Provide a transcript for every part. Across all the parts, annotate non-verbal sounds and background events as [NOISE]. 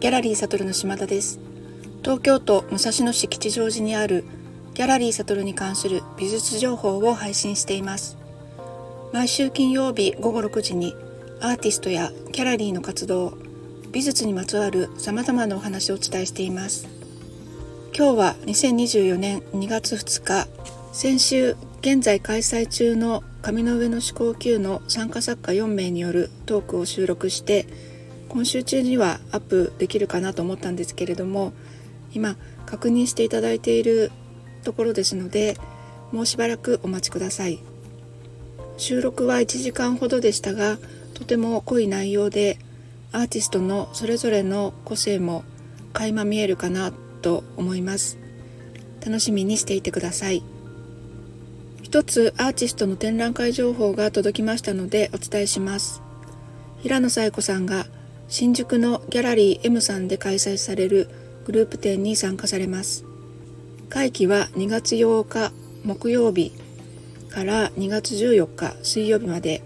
ギャラリーサトルの島田です。東京都武蔵野市吉祥寺にあるギャラリーサトルに関する美術情報を配信しています。毎週金曜日午後6時にアーティストやギャラリーの活動美術にまつわる様々なお話をお伝えしています。今日は2024年2月2日先週現在開催中の紙の上の思考級の参加作家4名によるトークを収録して今週中にはアップできるかなと思ったんですけれども今確認していただいているところですのでもうしばらくお待ちください。収録は1時間ほどでしたがとても濃い内容でアーティストのそれぞれの個性も垣間見えるかなと思います。楽しみにしていてください。一つアーティストの展覧会情報が届きましたのでお伝えします。平野紗子さんが新宿のギャラリー M さんで開催されるグループ展に参加されます。会期は2月8日木曜日から2月14日水曜日まで。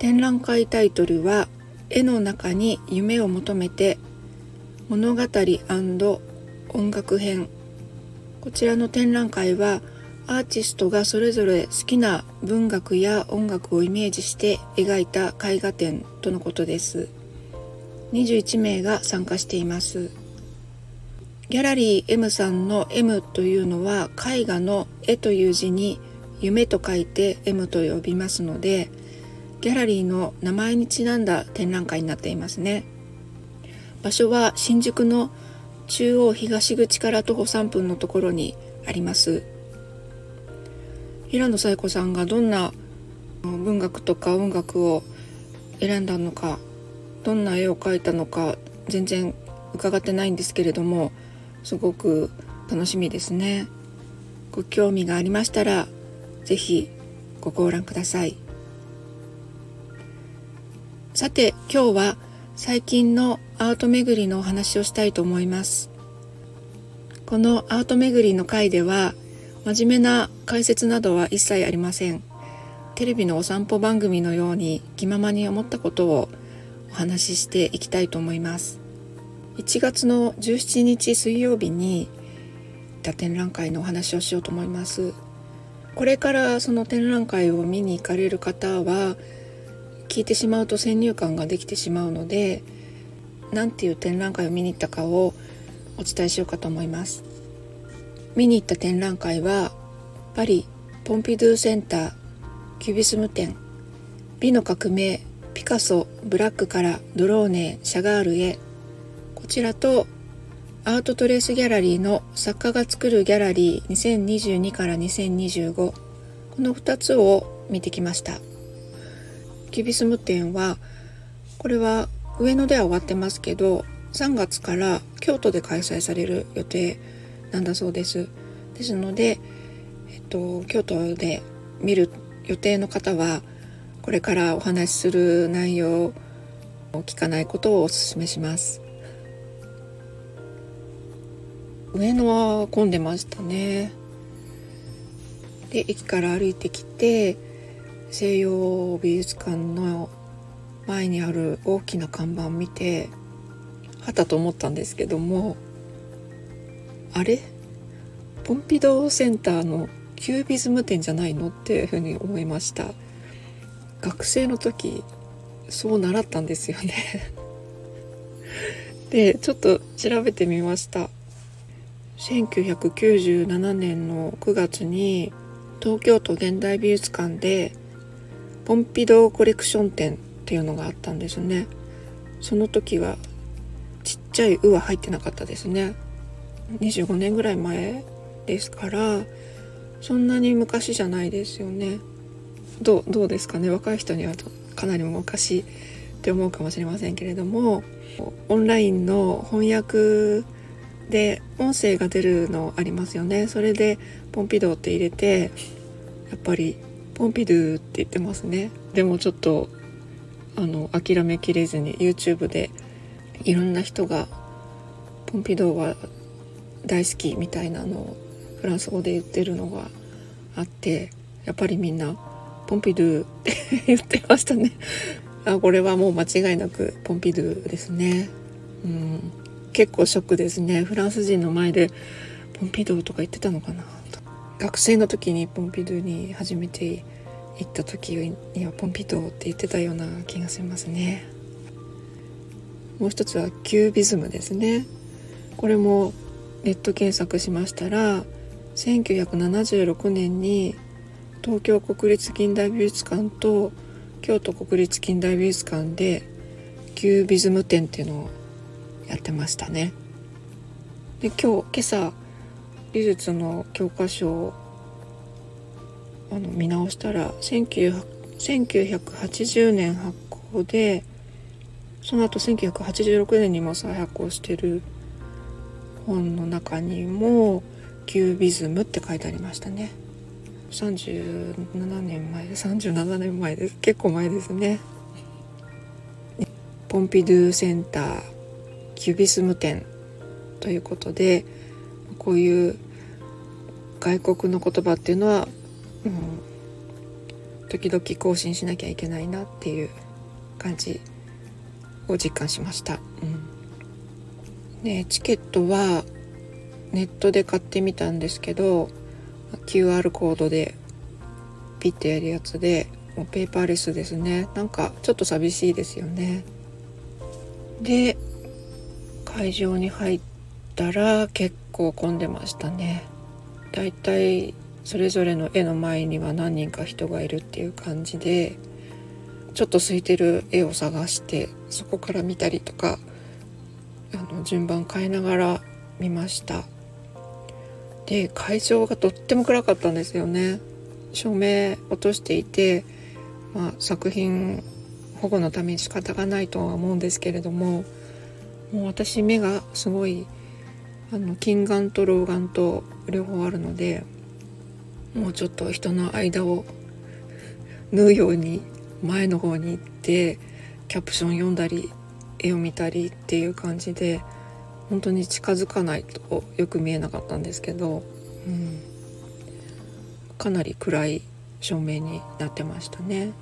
展覧会タイトルは絵の中に夢を求めて物語音楽編。こちらの展覧会はアーティストがそれぞれ好きな文学や音楽をイメージして描いた絵画展とのことです。21名が参加しています。ギャラリー M さんの M というのは絵画の絵という字に夢と書いて M と呼びますのでギャラリーの名前にちなんだ展覧会になっていますね。場所は新宿の中央東口から徒歩3分のところにあります。平野紗友子さんがどんな文学とか音楽を選んだのかどんな絵を描いたのか全然伺ってないんですけれどもすごく楽しみですね。ご興味がありましたら是非ごご覧ください。さて今日は最近のアート巡りのお話をしたいと思います。このアート巡りの回では真面目な解説などは一切ありません。テレビのお散歩番組のように気ままに思ったことをお話ししていきたいと思います。1月の17日水曜日にた展覧会のお話をしようと思います。これからその展覧会を見に行かれる方は聞いてしまうと先入観ができてしまうので何ていう展覧会を見に行ったかをお伝えしようかと思います。見に行った展覧会はパリポンピドゥセンターキュビスム展美の革命ピカソブラックからドローネシャガールへ。こちらとアートトレースギャラリーの作家が作るギャラリー2022から2025この2つを見てきました。キュビスム展はこれは上野では終わってますけど3月から京都で開催される予定なんだそうです。ですので、えっと、京都で見る予定の方はこれからお話しする内容を聞かないことをお勧めします。上野は混んでましたね。で駅から歩いてきて西洋美術館の前にある大きな看板見てはたと思ったんですけどもあれ？ポンピドーセンターのキュービズム展じゃないの？っていうふうに思いました。学生の時そう習ったんですよね。[LAUGHS] でちょっと調べてみました。1997年の9月に東京都現代美術館でポンピドーコレクション展っていうのがあったんですね。その時はちっちゃい「う」は入ってなかったですね。25年ぐらい前ですからそんなに昔じゃないですよね。どうどうですかね？若い人にはかなり昔って思うかもしれませんけれどもオンラインの翻訳で音声が出るのありますよね。それでポンピドーって入れてやっぱりポンピドゥって言ってますね。でもちょっとあの諦めきれずに YouTube でいろんな人がポンピドーは大好きみたいなのをフランス語で言ってるのがあってやっぱりみんなポンピドゥって [LAUGHS] 言ってましたね。あこれはもう間違いなくポンピドゥですね。うん。結構ショックですね。フランス人の前でポンピドーとか言ってたのかなと。学生の時にポンピドゥに初めて行った時にはポンピドーって言ってたような気がしますね。もう一つはキュービズムですね。これもネット検索しましたら1976年に東京国立近代美術館と京都国立近代美術館でキュービズム展っていうのをやってましたね。で今日今朝美術の教科書をあの見直したら1980年発行でその後1986年にも再発行してる本の中にもキュービズムって書いてありましたね37年前37年前です。結構前ですね。ポンピドゥセンターキュビスム展ということでこういう外国の言葉っていうのは、うん、時々更新しなきゃいけないなっていう感じを実感しました。うん、でチケットはネットで買ってみたんですけど QR コードでピッてやるやつでもうペーパーレスですね。なんかちょっと寂しいですよね。で会場に入ったら結構混んでましたね。だいたいそれぞれの絵の前には何人か人がいるっていう感じでちょっと空いてる絵を探してそこから見たりとかあの順番変えながら見ました。で会場がとっても暗かったんですよね。照明落としていて、まあ、作品保護のために仕方がないとは思うんですけれどももう私目がすごいあの近眼と老眼と両方あるのでもうちょっと人の間を [LAUGHS] 縫うように前の方に行ってキャプション読んだり絵を見たりっていう感じで本当に近づかないとよく見えなかったんですけど、うん、かなり暗い照明になってましたね。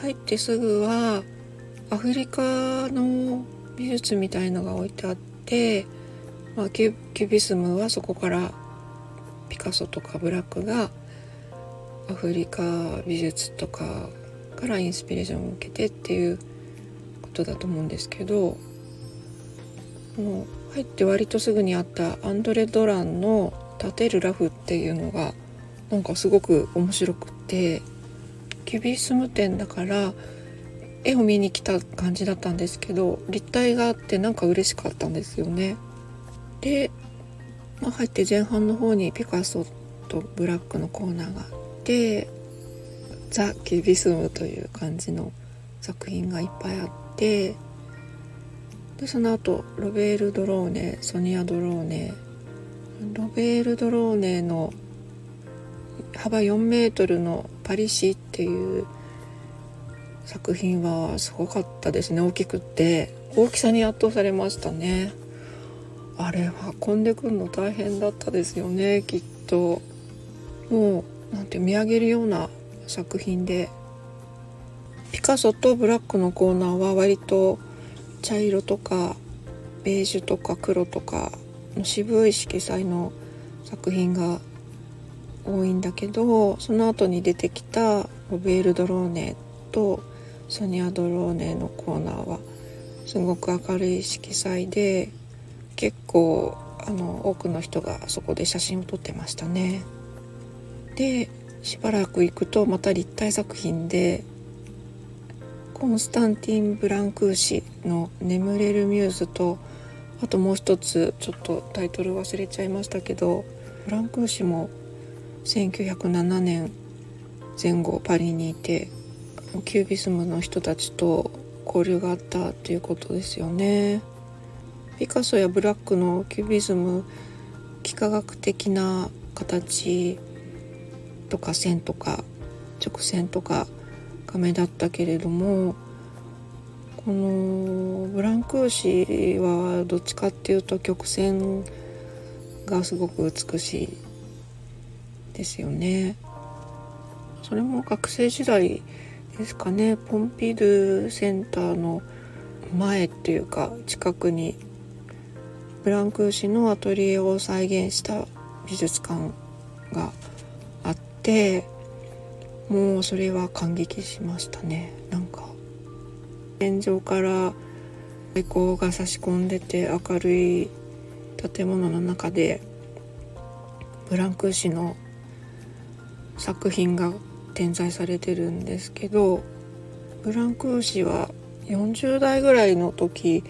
入ってすぐはアフリカの美術みたいのが置いてあって、まあ、キュキュビスムはそこからピカソとかブラックがアフリカ美術とかからインスピレーションを受けてっていうことだと思うんですけどもう入って割とすぐにあったアンドレ・ドランの「立てるラフ」っていうのがなんかすごく面白くてキュビスム展だから絵を見に来た感じだったんですけど立体があってなんか嬉しかったんですよね。で、まあ、入って前半の方にピカソとブラックのコーナーがあってザ・キュビスムという感じの作品がいっぱいあってでその後ロベール・ドローネソニア・ドローネ。ロベール・ドローネの幅4メートルのパリシっていう作品はすごかったですね大きくって。大きさに圧倒されましたね。あれ運んでくるの大変だったですよねきっと。もうなんて見上げるような作品で。ピカソとブラックのコーナーは割と茶色とかベージュとか黒とかの渋い色彩の作品が多いんだけどその後に出てきたロベール・ドローネとソニア・ドローネのコーナーはすごく明るい色彩で結構あの多くの人がそこで写真を撮ってましたね。でしばらく行くとまた立体作品でコンスタンティン・ブランクーシの「眠れるミューズ」とあともう一つちょっとタイトル忘れちゃいましたけどブランクーシも1907年前後パリにいてキュービスムの人たちと交流があったということですよね。ピカソやブラックのキュービズム幾何学的な形とか線とか直線とかが目立ったけれどもこのブランクーシはどっちかっていうと曲線がすごく美しいですよね。それも学生時代ですかねポンピドゥセンターの前っていうか近くにブランクーシのアトリエを再現した美術館があってもうそれは感激しましたねなんか天井から太鼓が差し込んでて明るい建物の中でブランクーシの作品が点在されてるんですけどブランクーシは40代ぐらいの時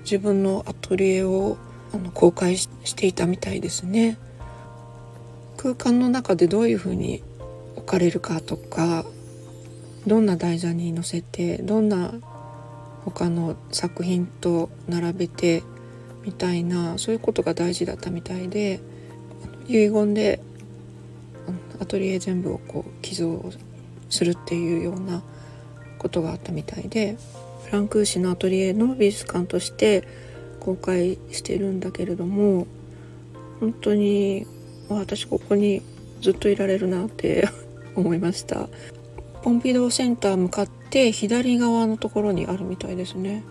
自分のアトリエをあの公開していたみたいですね。空間の中でどういうふうにかれるかとかどんな台座に載せてどんな他の作品と並べてみたいなそういうことが大事だったみたいで遺言でアトリエ全部をこう寄贈するっていうようなことがあったみたいでフランクーシのアトリエの美術館として公開してるんだけれども本当に私ここにずっといられるなって思いましたポンピドーセンター向かって左側のところにあるみたいですね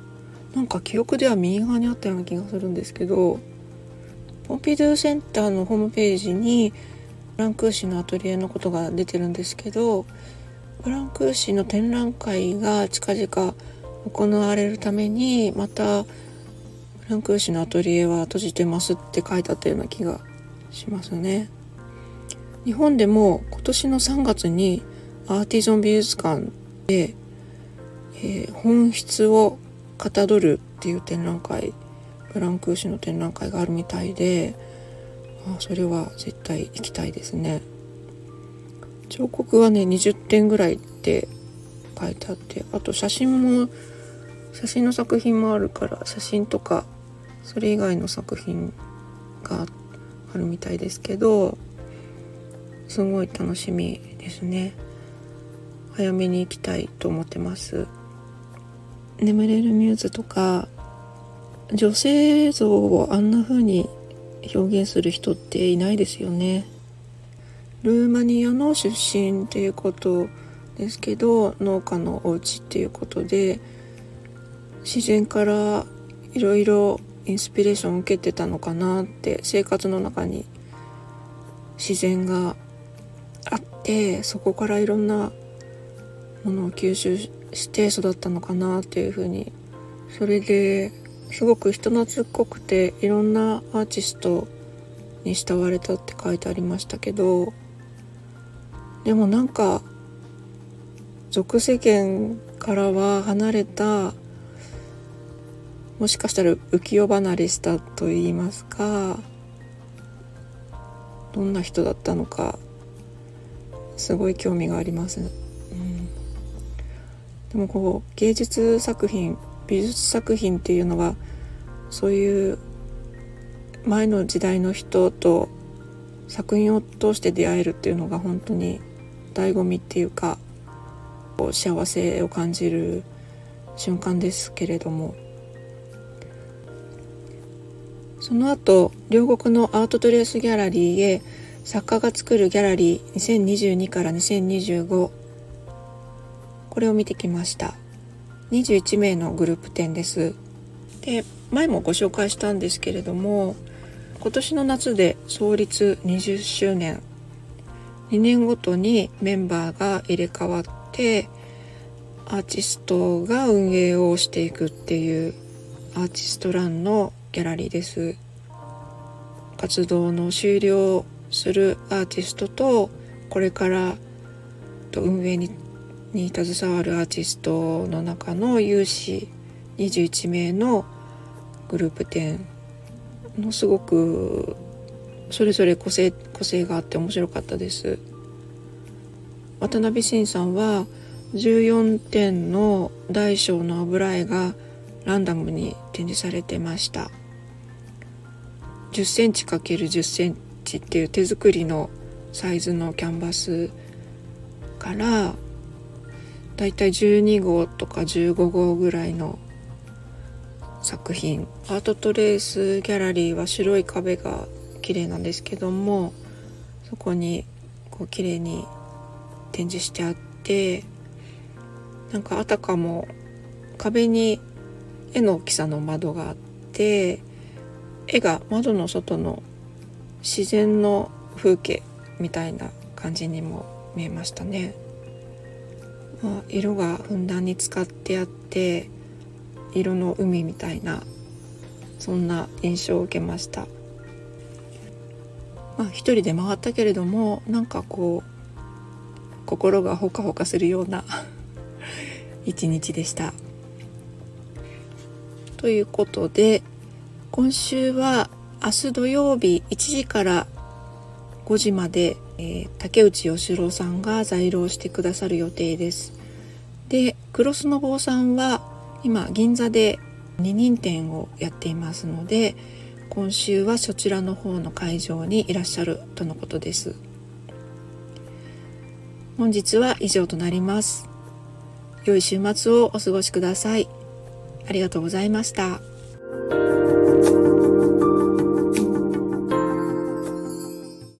なんか記憶では右側にあったような気がするんですけどポンピドゥセンターのホームページにフランクーシのアトリエのことが出てるんですけどフランクーシの展覧会が近々行われるためにまたフランクーシのアトリエは閉じてますって書いてあったような気がしますね。日本でも今年の3月にアーティゾン美術館で、えー、本質をかたどるっていう展覧会フランクーシの展覧会があるみたいであそれは絶対行きたいですね。彫刻はね20点ぐらいって書いてあってあと写真も写真の作品もあるから写真とかそれ以外の作品があるみたいですけどすごい楽しみですね。早めに行きたいと思ってます。眠れるミューズとか女性像をあんな風に表現する人っていないですよね。ルーマニアの出身っていうことですけど農家のお家っていうことで自然からいろいろインスピレーションを受けてたのかなって生活の中に自然がてそこからいろんなものを吸収して育ったのかなっていうふうにそれですごく人懐っこくていろんなアーティストに慕われたって書いてありましたけどでもなんか俗世間からは離れたもしかしたら浮世離れしたと言いますかどんな人だったのかすごい興味があります、うん、でもこう芸術作品美術作品っていうのはそういう前の時代の人と作品を通して出会えるっていうのが本当に醍醐味っていうか幸せを感じる瞬間ですけれども。その後両国のアートトレースギャラリーへ作家が作るギャラリー2022から2025これを見てきました。21名のグループ展です。で前もご紹介したんですけれども今年の夏で創立20周年。2年ごとにメンバーが入れ替わってアーティストが運営をしていくっていうアーティストランのギャラリーです。活動の終了するアーティストとこれから運営にに携わるアーティストの中の有志21名のグループ展のすごくそれぞれ個性個性があって面白かったです。渡辺晋さんは14点の大小の油絵がランダムに展示されてました。10センチ ×10 チっていう手作りのサイズのキャンバスからだいたい12号とか15号ぐらいの作品。アートトレースギャラリーは白い壁が綺麗なんですけどもそこにこう綺麗に展示してあってなんかあたかも壁に絵の大きさの窓があって絵が窓の外の自然の風景みたいな感じにも見えましたね。まあ、色がふんだんに使ってあって色の海みたいなそんな印象を受けました。まあ、一人で回ったけれどもなんかこう心がほかほかするような [LAUGHS] 一日でした。ということで今週は明日土曜日1時から5時まで、えー、竹内義郎さんが在廊してくださる予定です。でクロスの坊さんは今銀座で二人展をやっていますので今週はそちらの方の会場にいらっしゃるとのことです本日は以上となります良い週末をお過ごしくださいありがとうございました。